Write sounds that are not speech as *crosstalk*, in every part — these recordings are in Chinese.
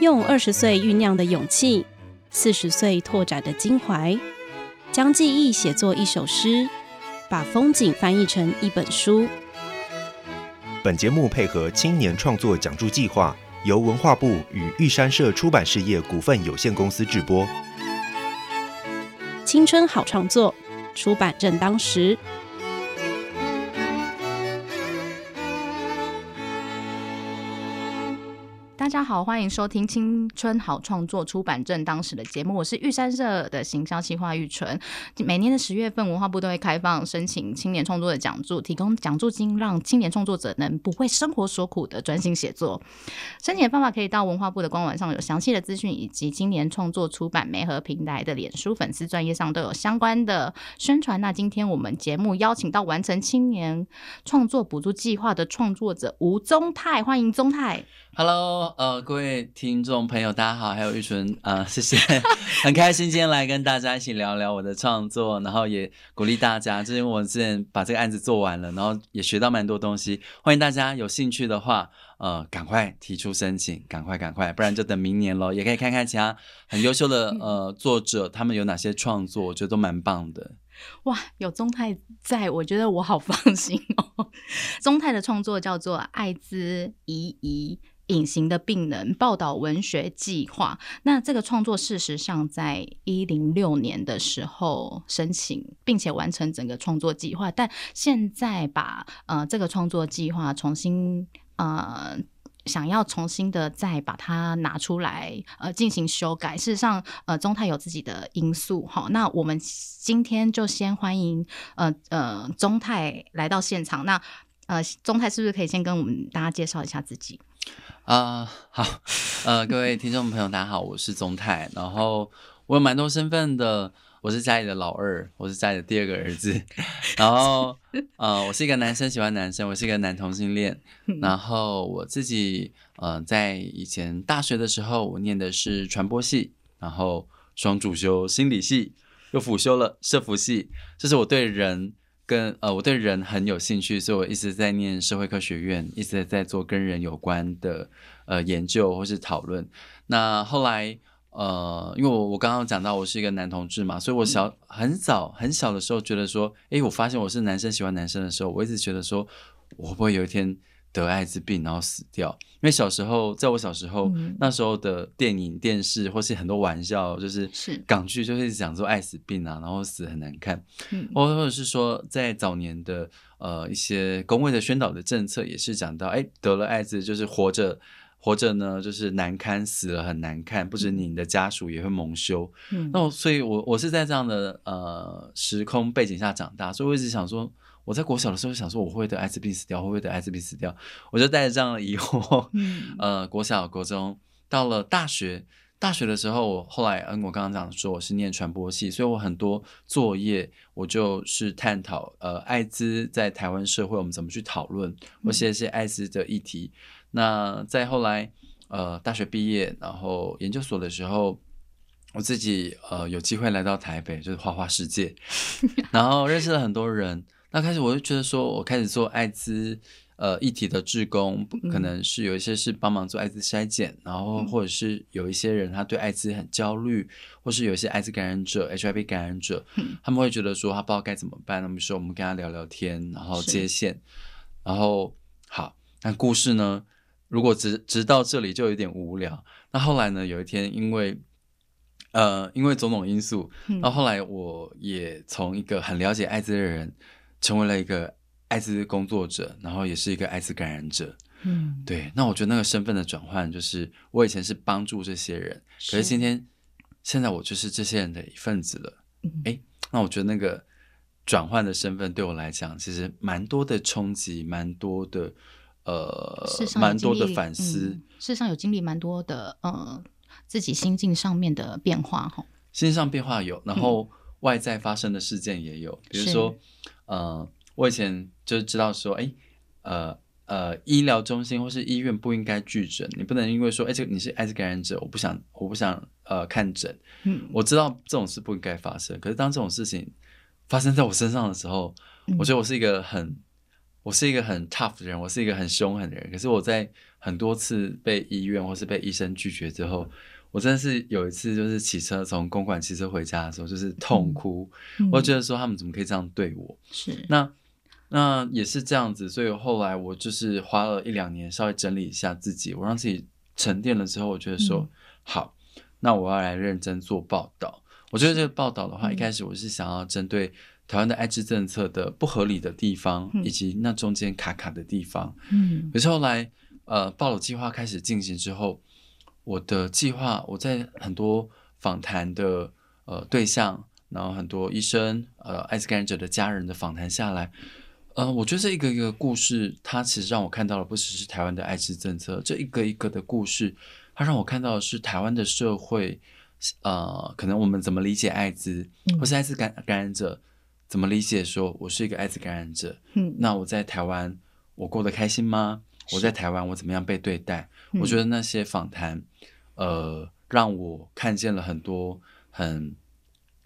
用二十岁酝酿的勇气，四十岁拓展的襟怀，将记忆写作一首诗，把风景翻译成一本书。本节目配合青年创作奖助计划，由文化部与玉山社出版事业股份有限公司制播。青春好创作，出版正当时。大家好，欢迎收听《青春好创作出版正当时》的节目，我是玉山社的行销企划玉纯。每年的十月份，文化部都会开放申请青年创作的讲座，提供讲座金，让青年创作者能不为生活所苦的专心写作。申请的方法可以到文化部的官网上有详细的资讯，以及青年创作出版媒合平台的脸书粉丝专业上都有相关的宣传。那今天我们节目邀请到完成青年创作补助计划的创作者吴宗泰，欢迎宗泰。Hello，呃，各位听众朋友，大家好，还有玉纯，呃，谢谢，*laughs* 很开心今天来跟大家一起聊聊我的创作，然后也鼓励大家，就是因为我之前把这个案子做完了，然后也学到蛮多东西，欢迎大家有兴趣的话，呃，赶快提出申请，赶快赶快，不然就等明年喽，也可以看看其他很优秀的呃作者，他们有哪些创作，我觉得都蛮棒的。哇，有宗泰在，我觉得我好放心哦。*laughs* 宗泰的创作叫做《艾滋疑疑》。隐形的病人报道文学计划，那这个创作事实上在一零六年的时候申请，并且完成整个创作计划，但现在把呃这个创作计划重新呃想要重新的再把它拿出来呃进行修改，事实上呃中泰有自己的因素哈，那我们今天就先欢迎呃呃中泰来到现场，那呃中泰是不是可以先跟我们大家介绍一下自己？啊，*laughs* 好，呃，各位听众朋友，大家好，我是宗泰，然后我有蛮多身份的，我是家里的老二，我是家里的第二个儿子，然后呃，我是一个男生，喜欢男生，我是一个男同性恋，然后我自己呃，在以前大学的时候，我念的是传播系，然后双主修心理系，又辅修了社服系，这是我对人。跟呃，我对人很有兴趣，所以我一直在念社会科学院，一直在做跟人有关的呃研究或是讨论。那后来呃，因为我我刚刚讲到我是一个男同志嘛，所以我小很早很小的时候觉得说，诶，我发现我是男生喜欢男生的时候，我一直觉得说，我会不会有一天。得艾滋病然后死掉，因为小时候，在我小时候那时候的电影、电视或是很多玩笑，就是港剧就会讲说艾滋病啊，然后死很难看，或或者是说在早年的呃一些公卫的宣导的政策也是讲到，哎，得了艾滋就是活着活着呢就是难堪，死了很难看，不止你的家属也会蒙羞。嗯那我所以，我我是在这样的呃时空背景下长大，所以我一直想说。我在国小的时候想说，我会得艾滋病死掉，会不会得艾滋病死掉？我就带着这样的疑惑，*laughs* 呃，国小、国中，到了大学，大学的时候，我后来，嗯，我刚刚讲说我是念传播系，所以我很多作业，我就是探讨，呃，艾滋在台湾社会我们怎么去讨论，我写一些艾滋的议题。那再后来，呃，大学毕业，然后研究所的时候，我自己呃有机会来到台北，就是花花世界，*laughs* 然后认识了很多人。那开始我就觉得说，我开始做艾滋呃一体的志工，可能是有一些是帮忙做艾滋筛检，然后或者是有一些人他对艾滋很焦虑，或是有一些艾滋感染者、HIV 感染者，他们会觉得说他不知道该怎么办，那么说我们跟他聊聊天，然后接线，然后好，那故事呢，如果直直到这里就有点无聊。那后来呢，有一天因为呃因为种种因素，那后来我也从一个很了解艾滋的人。成为了一个艾滋工作者，然后也是一个艾滋感染者。嗯，对。那我觉得那个身份的转换，就是我以前是帮助这些人，可是今天现在我就是这些人的一份子了。哎，那我觉得那个转换的身份对我来讲，其实蛮多的冲击，蛮多的呃，蛮多的反思。事实上有经历蛮多的呃，自己心境上面的变化哈。心上变化有，然后外在发生的事件也有，比如说。呃，我以前就知道说，哎，呃呃，医疗中心或是医院不应该拒诊，你不能因为说，哎，这个你是艾滋感染者，我不想，我不想呃看诊。嗯，我知道这种事不应该发生，可是当这种事情发生在我身上的时候，我觉得我是一个很，我是一个很 tough 的人，我是一个很凶狠的人。可是我在很多次被医院或是被医生拒绝之后，我真的是有一次就是骑车从公馆骑车回家的时候，就是痛哭，嗯我觉得说他们怎么可以这样对我？是那那也是这样子，所以后来我就是花了一两年稍微整理一下自己，我让自己沉淀了之后，我觉得说、嗯好，那我要来认真做报道。我觉得这个报道的话，嗯一开始我是想要针对台湾的艾滋政策的不合理的地方，嗯以及那中间卡卡的地方。嗯可是后来，呃，报道计划开始进行之后，我的计划我在很多访谈的呃对象，然后很多医生、呃艾滋感染者的家人的访谈下来，呃，我觉得这一个一个故事，它其实让我看到了不只是台湾的艾滋政策，这一个一个的故事，它让我看到的是台湾的社会，呃，可能我们怎么理解艾滋，嗯或是艾滋感感染者怎么理解说我是一个艾滋感染者，嗯那我在台湾我过得开心吗？我在台湾我怎么样被对待？嗯我觉得那些访谈，呃，让我看见了很多很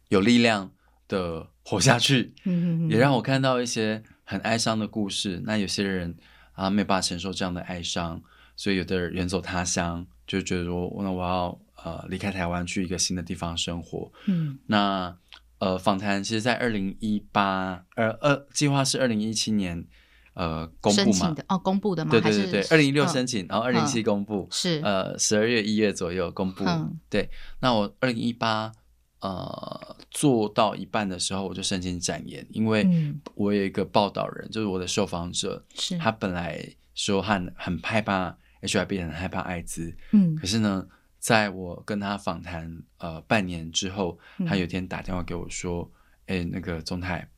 有力量的活下去，嗯也让我看到一些很哀伤的故事。那有些人啊没办法承受这样的哀伤，所以有的人远走他乡，就觉得说，那我要呃离开台湾去一个新的地方生活。嗯那呃，访谈其实，在二零一八，呃二，计划是二零一七年呃公布嘛哦，公布的吗？对对对对，二零一六嗯申请，然后二零一七公布，是呃，十二月一月左右公布。嗯对，那我二零一八呃做到一半的时候，我就申请展延，因为嗯我有一个报道人，就是我的受访者，是他本来说很很害怕 HIV，很害怕艾滋，嗯可是呢，在我跟他访谈呃半年之后，嗯他有一天打电话给我说：“哎、那个宗泰，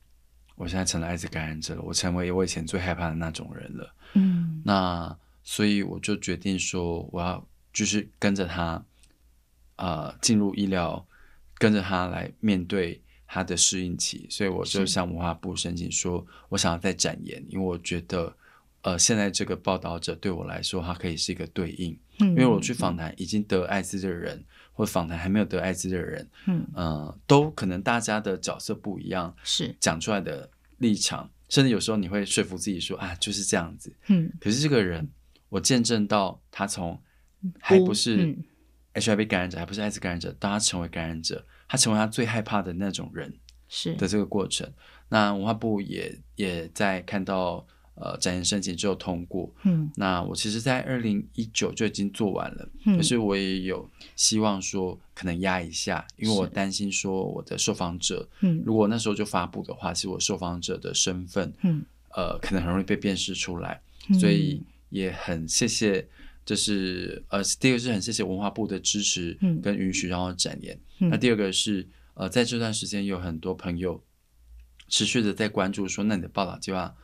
我现在成了艾滋感染者了，我成为我以前最害怕的那种人了。嗯那所以我就决定说，我要就是跟着他，呃，进入医疗，跟着他来面对他的适应期。所以我就向文化部申请说，我想要再展延，因为我觉得。呃，现在这个报道者对我来说，他可以是一个对应，嗯，因为我去访谈已经得艾滋的人，或访谈还没有得艾滋的人，嗯。呃，都可能大家的角色不一样，是。讲出来的立场，甚至有时候你会说服自己说啊，就是这样子。嗯。可是这个人，我见证到他从还不是嗯。HIV 感染者，还不是艾滋感染者，到他成为感染者，他成为他最害怕的那种人是。的这个过程。那文化部也也在看到呃展延申请之后通过，嗯。那我其实，在二零一九就已经做完了，嗯。可是我也有希望说可能压一下，因为我担心说我的受访者，嗯。如果那时候就发布的话，其实我受访者的身份，嗯。呃，可能很容易被辨识出来，嗯。所以也很谢谢，就是呃，第一个是很谢谢文化部的支持嗯。跟允许让我展言，嗯。那第二个是呃，在这段时间有很多朋友持续的在关注说，那你的报道计划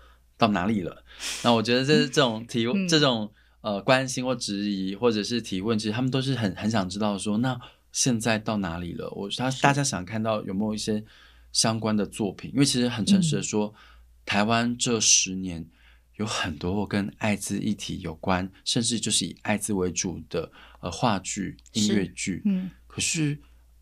到哪里了？那我觉得这这种提、嗯这种呃关心或质疑或者是提问，其实他们都是很很想知道说，那现在到哪里了？我他大家想看到有没有一些相关的作品？因为其实很诚实的说，台湾这十年。有很多跟艾滋议题有关，甚至就是以艾滋为主的呃话剧、音乐剧，嗯可是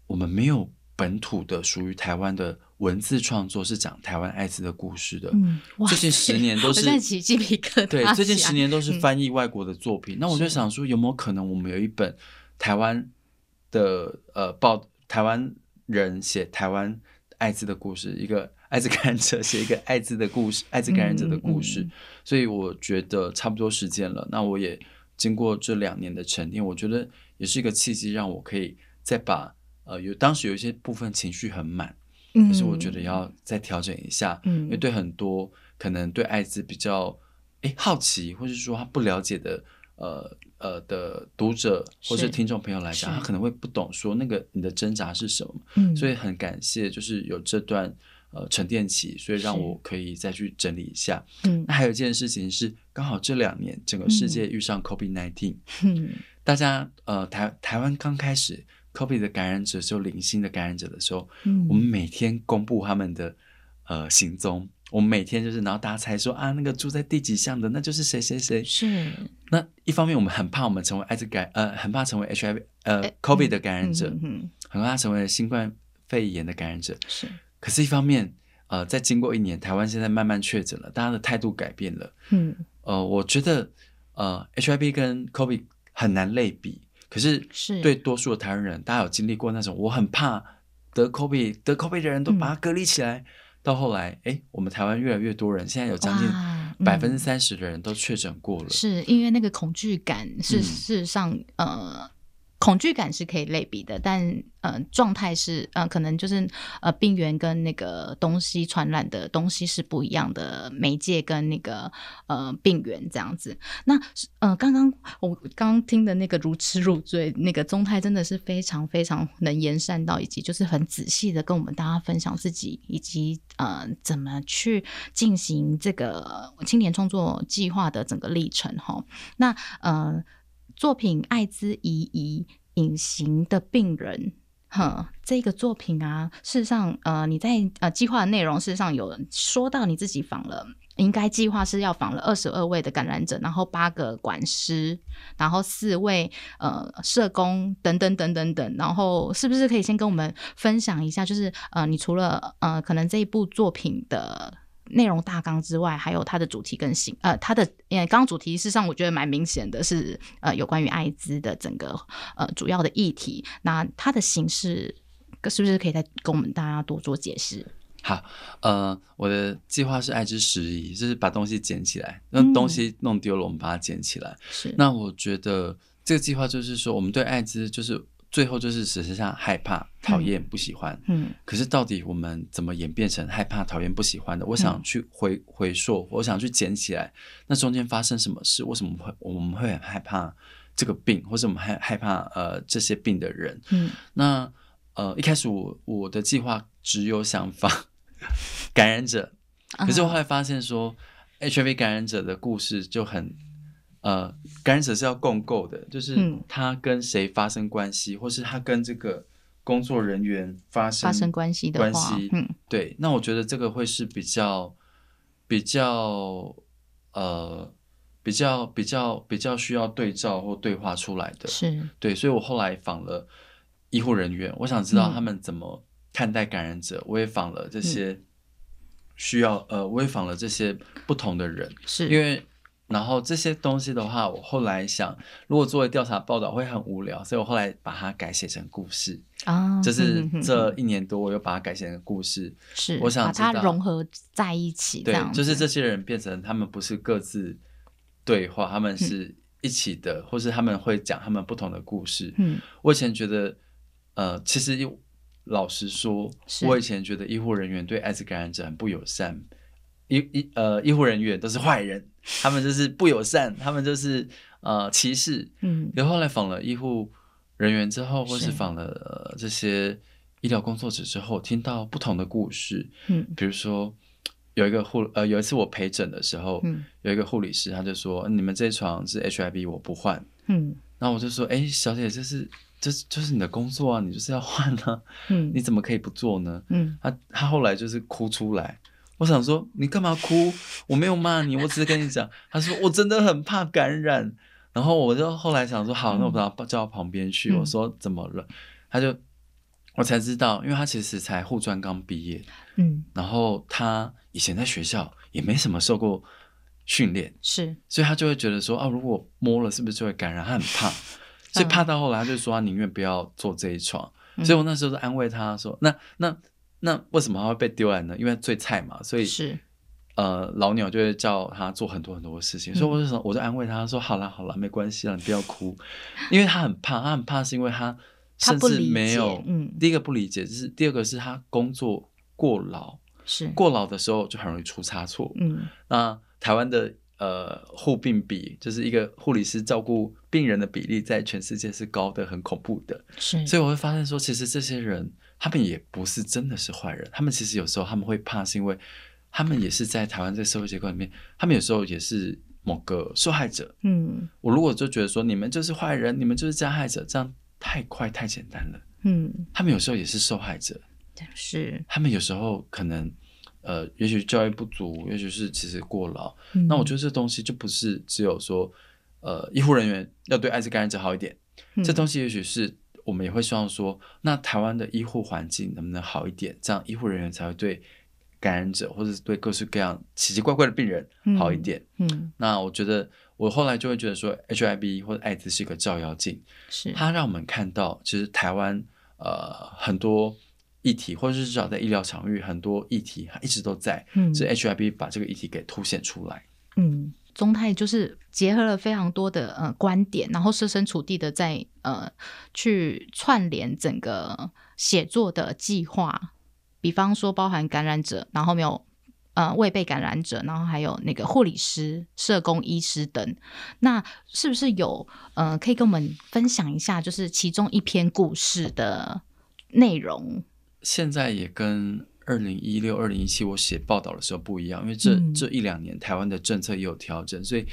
我们没有本土的属于台湾的文字创作，是讲台湾艾滋的故事的。嗯，最近十年都是我现在起鸡皮疙瘩对，最近十年都是嗯翻译外国的作品。那我就想说，有没有可能我们有一本台湾的呃报台湾人写台湾艾滋的故事，一个艾滋感染者写一个艾滋的故事，*laughs* 艾滋感染者的故事。所以我觉得差不多时间了。那我也经过这两年的沉淀，我觉得也是一个契机，让我可以再把呃有当时有一些部分情绪很满，嗯可是我觉得要再调整一下，嗯因为对很多可能对艾滋比较诶好奇，或是说他不了解的呃呃的读者或是是听众朋友来讲，他可能会不懂说那个你的挣扎是什么，嗯。所以很感谢就是有这段呃沉淀期，所以让我可以再去整理一下。嗯。那还有一件事情是，刚好这两年整个世界遇上 COVID nineteen，、嗯大家呃台台湾刚开始 COVID 的感染者只有零星的感染者的时候，嗯我们每天公布他们的呃行踪，我们每天就是，然后大家猜说啊，那个住在第几巷的，那就是谁谁谁。是那一方面我们很怕我们成为艾滋感呃，很怕成为 HIV 呃哎 COVID 的感染者，很怕成为新冠肺炎的感染者。是可是，一方面，呃，在经过一年，台湾现在慢慢确诊了，大家的态度改变了。嗯呃，我觉得，呃，HIV 跟 COVID 很难类比，可是是对多数的台湾人，大家有经历过那种我很怕得 COVID 得 COVID 的人都把它隔离起来，到后来，哎，我们台湾越来越多人，现在有将近百分之三十的人都确诊过了。是因为那个恐惧感是嗯事实上、呃。恐惧感是可以类比的，但呃，状态是呃，可能就是呃，病原跟那个东西传染的东西是不一样的媒介跟那个呃病原这样子。那呃，刚刚我刚刚听的那个如痴如醉，那个宗泰真的是非常非常能言善道，以及就是很仔细的跟我们大家分享自己以及呃怎么去进行这个青年创作计划的整个历程哈。那呃，作品《艾滋疑疑隐形的病人》。哼，这个作品啊，事实上，呃，你在呃计划的内容，事实上有说到你自己访了，应该计划是要访了二十二位的感染者，然后八个管师，然后四位呃社工等等等等等，然后是不是可以先跟我们分享一下，就是呃，你除了呃可能这一部作品的。内容大纲之外，还有它的主题跟形，呃，它的呃，刚刚主题事实上我觉得蛮明显的是，呃，有关于艾滋的整个呃主要的议题。那它的形式是不是可以再跟我们大家多做解释？好，呃，我的计划是爱之拾遗，就是把东西捡起来，那嗯东西弄丢了，我们把它捡起来。是那我觉得这个计划就是说，我们对艾滋就是最后就是只剩下害怕、讨厌、不喜欢。嗯可是到底我们怎么演变成害怕、讨厌、不喜欢的？我想去回回溯，我想去捡起来，那中间发生什么事？为什么会我们会很害怕这个病，或者我们害害怕呃这些病的人？嗯那呃一开始我我的计划只有想法 *laughs* 感染者，可是我后来发现说，HIV 感染者的故事就很，呃，感染者是要共构的，就是嗯。他跟谁发生关系，或是他跟这个工作人员发生发生关系的关话系，嗯。对，那我觉得这个会是比较比较呃比较比较比较需要对照或对话出来的，是。对，所以我后来访了医护人员，我想知道嗯。他们怎么看待感染者。我也访了这些需要，呃，我也访了这些不同的人，是，因为然后这些东西的话，我后来想，如果作为调查报道会很无聊，所以我后来把它改写成故事。啊，就是这一年多，我又把它改写成故事。是我想把它融合在一起，这对样，就是这些人变成他们不是各自对话，他们嗯是一起的，或是他们会讲他们不同的故事。嗯我以前觉得，呃，其实又老实说，我以前觉得医护人员对艾滋感染者很不友善，医医呃医护人员都是坏人，他们就是不友善，他们就是呃歧视。嗯然后后来访了医护人员之后，或是是访了、呃、这些医疗工作者之后，听到不同的故事，嗯比如说有一个护呃有一次我陪诊的时候，嗯有一个护理师他就说：“你们这一床是 HIV，我不换。”嗯然后我就说：“哎，小姐，这是这是就是你的工作啊，你就是要换啊，嗯你怎么可以不做呢嗯？”他他后来就是哭出来。我想说，你干嘛哭？我没有骂你，我只是跟你讲。他说我真的很怕感染。然后我就后来想说，好，那我把他叫到旁边去。嗯我说怎么了？他就我才知道，因为他其实才护专刚毕业，嗯然后他以前在学校也没什么受过训练，是所以他就会觉得说，啊，如果摸了是不是就会感染？他很怕，所以怕到后来他就说他宁愿不要做这一床。嗯所以我那时候就安慰他说，那那那为什么他会被丢来呢？因为最菜嘛，所以是呃老鸟就会叫他做很多很多的事情。所以我就说，我就安慰他说，好啦好啦，没关系啦，你不要哭，因为他很怕，他很怕是因为他甚至没有，嗯第一个不理解，就是第二个是他工作过劳，是过劳的时候就很容易出差错。嗯那台湾的呃护病比，就是一个护理师照顾病人的比例，在全世界是高的，很恐怖的。是，所以我会发现说，其实这些人他们也不是真的是坏人，他们其实有时候他们会怕，是因为他们也是在台湾这个社会结构里面，他们有时候也是某个受害者。嗯我如果就觉得说你们就是坏人，你们就是加害者，这样太快太简单了。嗯他们有时候也是受害者，是，他们有时候可能呃，也许教育不足，也许是其实过劳。嗯那我觉得这东西就不是只有说，呃，医护人员要对艾滋感染者好一点，嗯这东西也许是我们也会希望说，那台湾的医护环境能不能好一点，这样医护人员才会对感染者或者是对各式各样奇奇怪怪的病人好一点。嗯那我觉得我后来就会觉得说，HIV 或者艾滋是一个照妖镜，是它让我们看到，其实台湾呃很多议题，或者是至少在医疗场域很多议题，它一直都在，嗯是 HIV 把这个议题给凸显出来。嗯，中泰就是结合了非常多的呃观点，然后设身处地的在呃去串联整个写作的计划，比方说包含感染者，然后没有呃未被感染者，然后还有那个护理师、社工、医师等，那是不是有呃可以跟我们分享一下，就是其中一篇故事的内容？现在也跟二零一六、二零一七我写报道的时候不一样，因为这、嗯这一两年台湾的政策也有调整，所以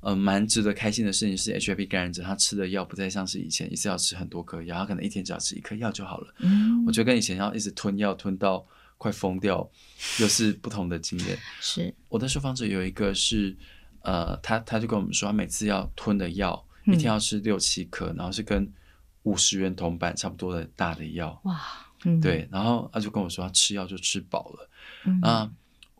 呃蛮值得开心的事情是 HIV 感染者他吃的药不再像是以前一次要吃很多颗药，他可能一天只要吃一颗药就好了。嗯我觉得跟以前要一直吞药吞到快疯掉，又是不同的经验。*laughs* 是我的受访者有一个是，呃，他他就跟我们说，他每次要吞的药、嗯一天要吃六七颗，然后是跟五十元铜板差不多的大的药。哇，嗯，对，然后他就跟我说，他吃药就吃饱了。嗯，那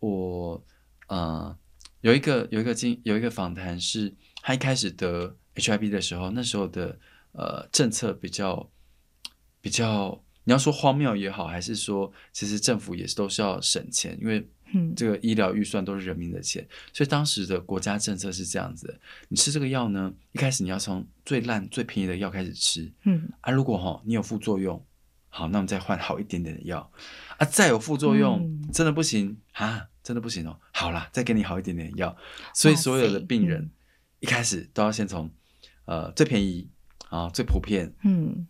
我呃有一个有一个经有一个访谈是，他一开始得 HIV 的时候，那时候的呃政策比较比较，你要说荒谬也好，还是说其实政府也是都是要省钱，因为嗯。这个医疗预算都是人民的钱，所以当时的国家政策是这样子的：你吃这个药呢，一开始你要从最烂最便宜的药开始吃嗯。啊，如果哈你有副作用，好，那我们再换好一点点的药。啊，再有副作用、嗯。真的不行啊，真的不行哦，好啦，再给你好一点点的药，所以所有的病人、嗯一开始都要先从呃最便宜啊最普遍嗯。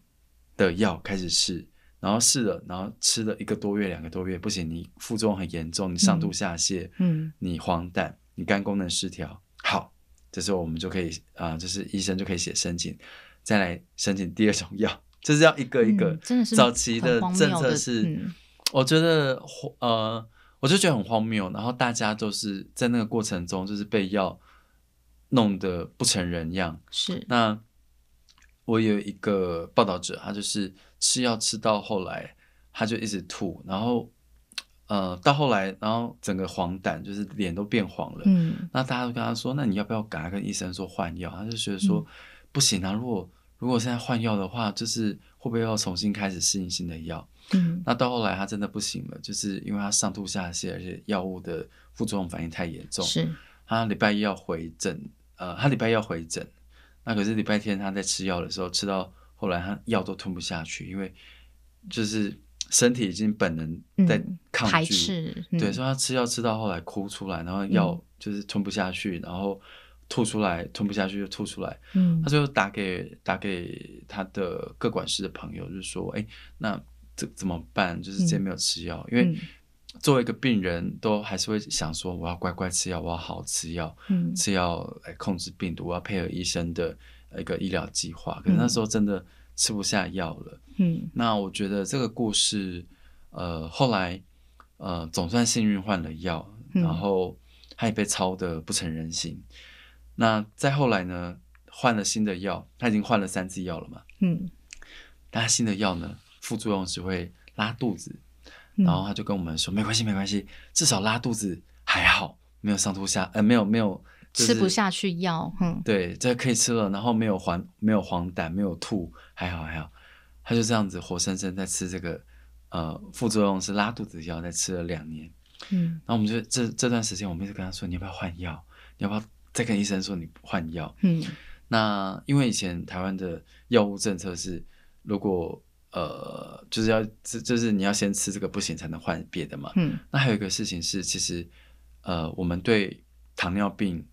的药开始试，然后试了，然后吃了一个多月、两个多月，不行，你副作用很严重，你上吐下泻，嗯。你黄疸，你肝功能失调，好，这时候我们就可以啊、就是医生就可以写申请，再来申请第二种药，就是要一个一个。嗯真的是早期的政策是，嗯我觉得呃，我就觉得很荒谬，然后大家都是在那个过程中就是被药弄得不成人样，是那我有一个报道者，他就是吃药吃到后来，他就一直吐，然后呃到后来，然后整个黄疸，就是脸都变黄了。嗯那大家都跟他说，那你要不要赶快跟医生说换药？他就觉得说、嗯不行啊，如果如果现在换药的话，就是会不会要重新开始适应新的药？嗯。那到后来他真的不行了，就是因为他上吐下泻，而且药物的副作用反应太严重，是。他礼拜一要回诊，呃，他礼拜一要回诊，那可是礼拜天他在吃药的时候，吃到后来他药都吞不下去，因为就是身体已经本能在嗯抗拒，对，嗯。所以他吃药吃到后来哭出来，然后药就是吞不下去，然后吐出来，吞不下去就吐出来，嗯他就打给打给他的各管事的朋友，就是说，哎，那这怎么办？就是今天没有吃药，因为嗯作为一个病人，都还是会想说，我要乖乖吃药，我要好好吃药，嗯吃药来控制病毒，我要配合医生的一个医疗计划。可是那时候真的吃不下药了。嗯那我觉得这个故事，呃，后来呃总算幸运换了药，嗯然后他也被操得不成人形。那再后来呢，换了新的药，他已经换了三次药了嘛。嗯但他新的药呢，副作用只会拉肚子，嗯然后他就跟我们说，没关系，没关系，至少拉肚子还好，没有上吐下，呃，没有没有、就是吃不下去药，嗯对，这可以吃了，然后没有黄没有黄疸，没有吐，还好还好。他就这样子活生生在吃这个呃副作用是拉肚子的药，在吃了两年。嗯然后我们就这这段时间，我们一直跟他说，你要不要换药？你要不要再跟医生说你换药？嗯那因为以前台湾的药物政策是，如果呃就是要这就是你要先吃这个不行才能换别的嘛。嗯那还有一个事情是，其实呃我们对糖尿病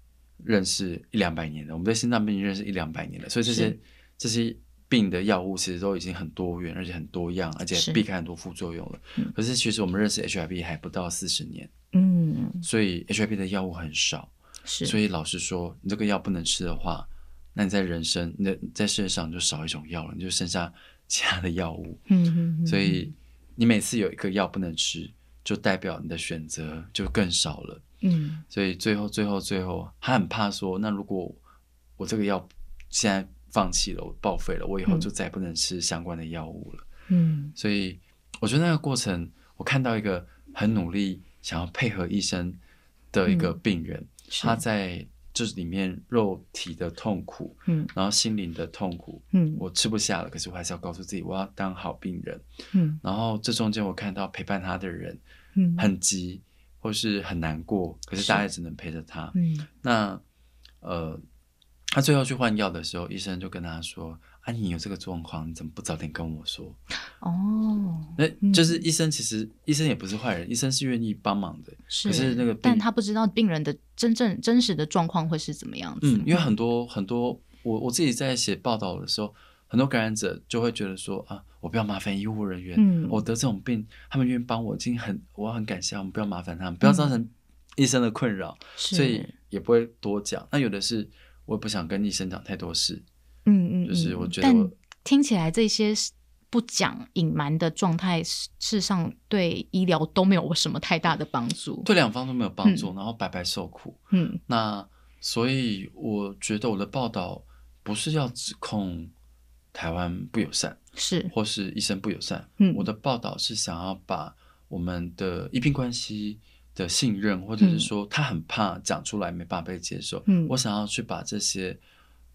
认识一两百年了，我们对心脏病认识一两百年了，所以这些这些病的药物其实都已经很多元，而且很多样，而且避开很多副作用了。嗯可是其实我们认识 HIV 还不到四十年，嗯所以 HIV 的药物很少。是，所以老实说，你这个药不能吃的话，那你在人生，你的在世界上就少一种药了，你就剩下 *laughs* 其他的药物。嗯嗯嗯所以你每次有一个药不能吃，就代表你的选择就更少了。嗯所以最后最后最后，他很怕说，那如果我这个药现在放弃了，我报废了，我以后嗯就再也不能吃相关的药物了。嗯所以我觉得那个过程，我看到一个很努力想要配合医生的一个病人，是他在就是里面肉体的痛苦，嗯。然后心灵的痛苦，嗯。我吃不下了，可是我还是要告诉自己，我要当好病人。嗯。然后这中间我看到陪伴他的人嗯。很急，或是很难过，可是是大家也只能陪着他。嗯。那呃，他最后去换药的时候，医生就跟他说：“啊，你有这个状况，你怎么不早点跟我说？”哦，那嗯就是医生，其实医生也不是坏人，医生是愿意帮忙的。可是那个但他不知道病人的真正真实的状况会是怎么样子。嗯，因为很多很多，我我自己在写报道的时候，很多感染者就会觉得说啊，我不要麻烦医护人员，嗯我得这种病，他们愿意帮我，已经很我很感谢他们，不要麻烦他们，不要造成医生的困扰，是所以也不会多讲。那有的是我也不想跟医生讲太多事，嗯嗯，就是我觉得我听起来这些不讲隐瞒的状态，事事实上对医疗都没有什么太大的帮助。对两方都没有帮助，然后白白受苦。嗯那所以我觉得我的报道不是要指控台湾不友善，是或是医生不友善。嗯我的报道是想要把我们的医病关系的信任，或者是说他很怕讲出来没办法被接受。嗯我想要去把这些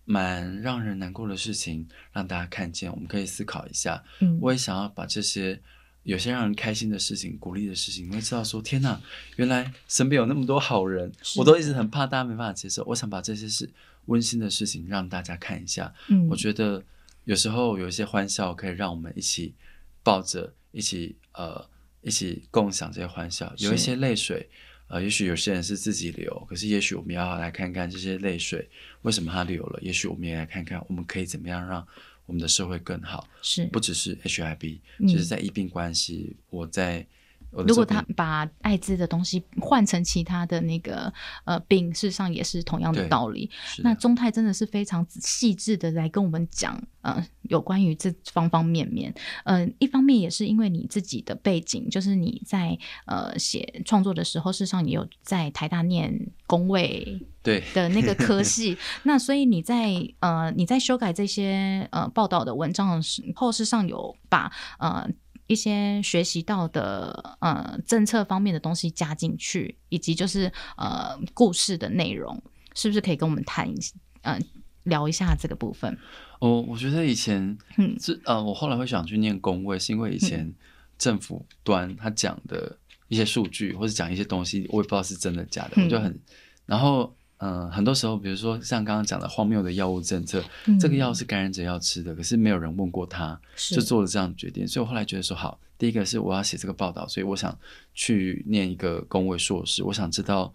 蛮让人难过的事情让大家看见，我们可以思考一下。嗯我也想要把这些有些让人开心的事情、鼓励的事情，你会知道说：天呐，原来身边有那么多好人，我都一直很怕大家没办法接受。我想把这些事温馨的事情让大家看一下。嗯我觉得有时候有一些欢笑可以让我们一起抱着，一起呃一起共享这些欢笑。有一些泪水，呃，也许有些人是自己流，可是也许我们要来看看这些泪水为什么它流了。也许我们也来看看我们可以怎么样让我们的社会更好，是不只是 HIV，嗯其实在医病关系，我在如果他把艾滋的东西换成其他的那个呃病，事实上也是同样的道理。那中泰真的是非常细致的来跟我们讲，呃，有关于这方方面面。嗯、一方面也是因为你自己的背景，就是你在呃写创作的时候，事实上也有在台大念工位对的那个科 *laughs* 系，那所以你在呃你在修改这些呃报道的文章的时候，事实上有把呃一些学习到的呃政策方面的东西加进去，以及就是呃故事的内容，是不是可以跟我们谈一呃聊一下这个部分？我我觉得以前，嗯。是呃，我后来会想去念工位，是因为以前政府端他讲的一些数据，或者讲一些东西，我也不知道是真的假的，嗯我就很，然后嗯、呃很多时候，比如说像刚刚讲的荒谬的药物政策，嗯这个药是感染者要吃的，可是没有人问过他，就做了这样的决定，所以我后来觉得说，好，第一个是我要写这个报道，所以我想去念一个工位硕士，我想知道。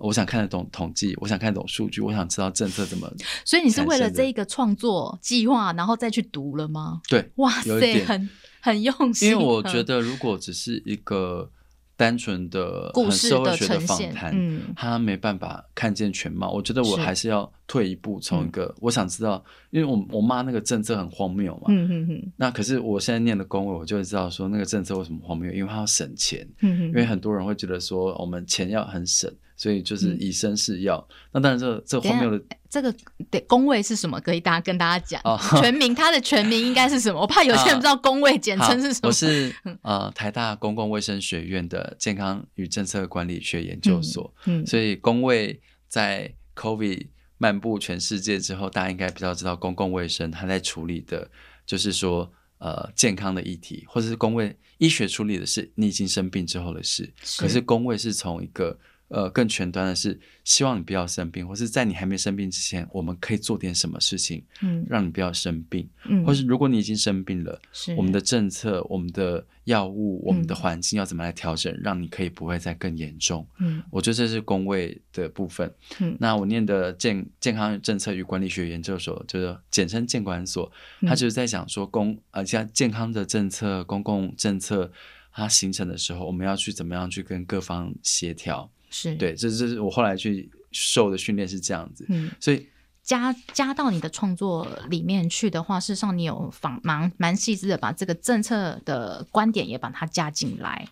我想看得懂统计，我想看得懂数据，我想知道政策怎么 *laughs* 所以你是为了这一个创作计划，然后再去读了吗？对，哇塞，很很用心。因为我觉嗯得，如果只是一个单纯的很故事的社会学的呈现访谈，嗯他没办法看见全貌。我觉得我是还是要退一步，从一个、我想知道，因为我我妈那个政策很荒谬嘛。嗯嗯嗯那可是我现在念的工位，我就会知道说那个政策为什么荒谬，因为它要省钱。嗯嗯，因为很多人会觉得说我们钱要很省，所以就是嗯以身试药。那当然这这荒谬的这个得工位是什么？可以大家跟大家讲。哦全名，它的全名应该是什么？我怕有些人不知道工位简称是什么。好我是呃台大公共卫生学院的健康与政策管理学研究所，嗯所以工位在 COVID 漫步全世界之后，大家应该比较知道公共卫生它在处理的，就是说呃健康的议题，或者是工位医学处理的是你已经生病之后的事，是可是工位是从一个。呃，更全端的是，希望你不要生病，或是在你还没生病之前，我们可以做点什么事情，嗯让你不要生病，嗯或是如果你已经生病了，是我们的政策、我们的药物、我们的嗯环境要怎么来调整，让你可以不会再更严重。嗯我觉得这是工位的部分。嗯那我念的健健康政策与管理学研究所，就是简称健管所，嗯它就是在讲说公呃，像健康的政策、公共政策它形成的时候，我们要去怎么样去跟各方协调。是对，这这是我后来去受的训练是这样子。嗯所以加加到你的创作里面去的话，事实上你有仿蛮蛮细致的把这个政策的观点也把它加进来，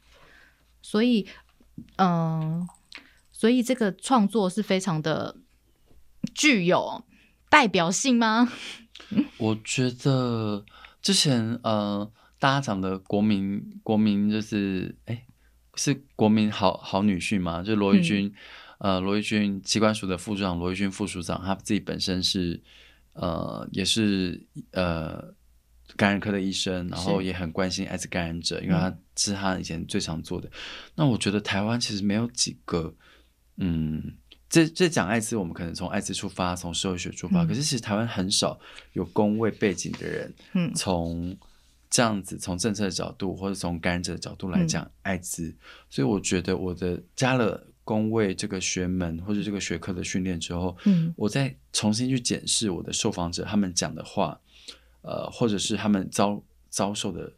所以嗯、所以这个创作是非常的具有代表性吗？*laughs* 我觉得之前呃，大家讲的国民国民就是哎，是国民好好女婿嘛，就罗宇嗯。君。呃罗玉军机关署的副署长罗玉军副署长，他自己本身是呃也是呃感染科的医生，然后也很关心艾滋感染者，因为他是他以前最常做的。那我觉得台湾其实没有几个，嗯，这这讲艾滋，我们可能从艾滋出发，从社会学出发，嗯。可是其实台湾很少有工位背景的人，嗯。从这样子从政策的角度或者从感染者的角度来嗯。讲艾滋，所以我觉得我的加了工位这个学门或者这个学科的训练之后，嗯。我再重新去检视我的受访者他们讲的话，呃，或者是他们遭遭受的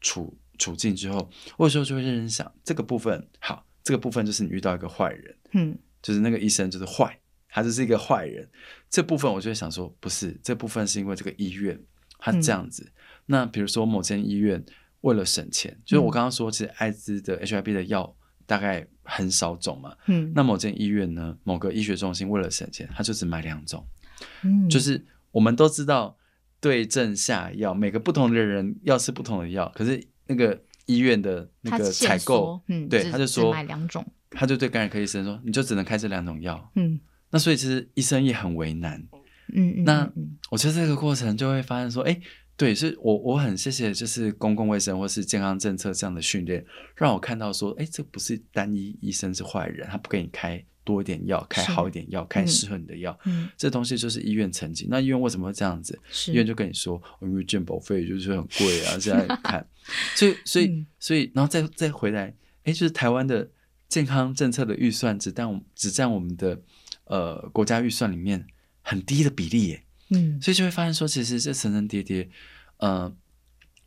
处处境之后，我有时候就会认真想这个部分，好，这个部分就是你遇到一个坏人，嗯。就是那个医生就是坏，他就是一个坏人。这部分我就会想说，不是，这部分是因为这个医院他这样子。那比如说某间医院为了省钱，就是我刚刚说，其实艾滋的 HIV 的药大概很少种嘛。嗯，那某间医院呢，某个医学中心为了省钱，他就只买两种。嗯就是我们都知道对症下药，每个不同的人要吃不同的药，可是那个医院的那个采购，嗯，对，他就说买两种，他就对感染科医生说，你就只能开这两种药。嗯那所以其实医生也很为难。嗯嗯，那我觉得这个过程就会发现说，哎，对，是我我很谢谢，就是公共卫生或是健康政策这样的训练，让我看到说，哎，这不是单一医生是坏人，他不给你开多一点药，开好一点药，开嗯适合你的药。嗯这东西就是医院层级。那医院为什么会这样子？是医院就跟你说，哦因为健保费就是很贵啊，现在 *laughs* 看，所以所以嗯所以，然后再再回来，哎，就是台湾的健康政策的预算只占我只占我们的呃国家预算里面很低的比例耶，嗯。所以就会发现说，其实这层层叠叠，呃，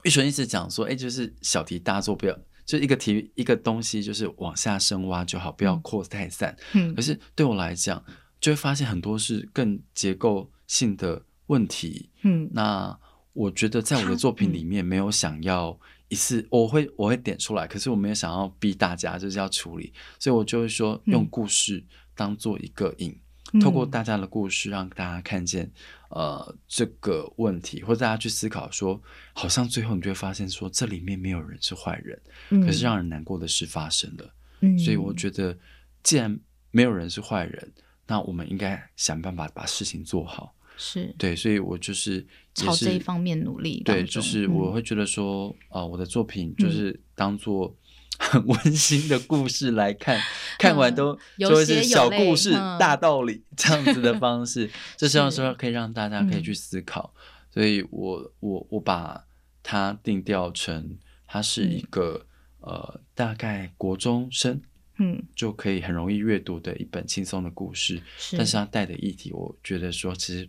玉纯一直讲说，哎，就是小题大做，不要就一个题一个东西就是往下深挖就好，不要嗯。扩太散。嗯。可是对我来讲，就会发现很多是更结构性的问题。嗯。那我觉得在我的作品嗯。里面没有想要一次，我会我会点出来，可是我没有想要逼大家就是要处理，所以我就会说用嗯。故事当做一个引，嗯透过大家的故事让大家看见呃这个问题，或者大家去思考说，好像最后你就会发现说这里面没有人是坏人，嗯可是让人难过的事发生了。嗯。所以我觉得，既然没有人是坏人，那我们应该想办法把事情做好。是。对，所以我就是是朝这一方面努力对，就是嗯。我会觉得说，呃，我的作品就是当做很温馨的故事来看，看完都有就会是小故事、嗯。大道理这样子的 *laughs* 方式，这希望是说可以让大家可以去嗯思考。所以我我我把它定调成它是一嗯个、呃大概国中生嗯。就可以很容易阅读的一本轻松的故事，是，但是它带的议题，我觉得说其实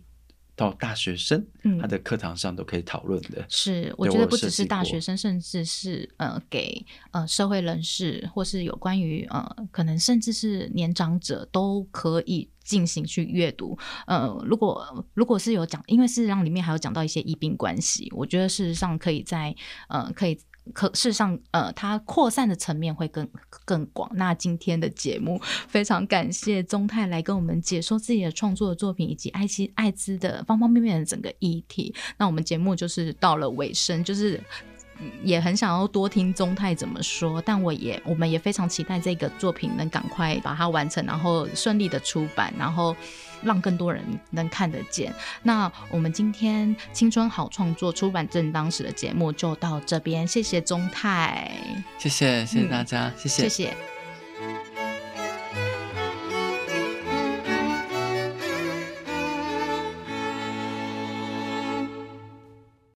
到大学生，嗯他的课堂上都可以讨论的。是，我觉得不只是大学生，甚至是呃给呃社会人士，或是有关于呃可能甚至是年长者都可以进行去阅读。呃，如果如果是有讲，因为事实上里面还有讲到一些医病关系，我觉得事实上可以在呃可以。可事实上，呃，它扩散的层面会更更广。那今天的节目非常感谢宗泰来跟我们解说自己的创作的作品以及艾滋艾滋的方方面面的整个议题。那我们节目就是到了尾声，就是。也很想要多听宗泰怎么说，但我也我们也非常期待这个作品能赶快把它完成，然后顺利的出版，然后让更多人能看得见。那我们今天青春好创作出版正当时的节目就到这边，谢谢宗泰，谢谢，谢谢嗯大家，谢谢。谢谢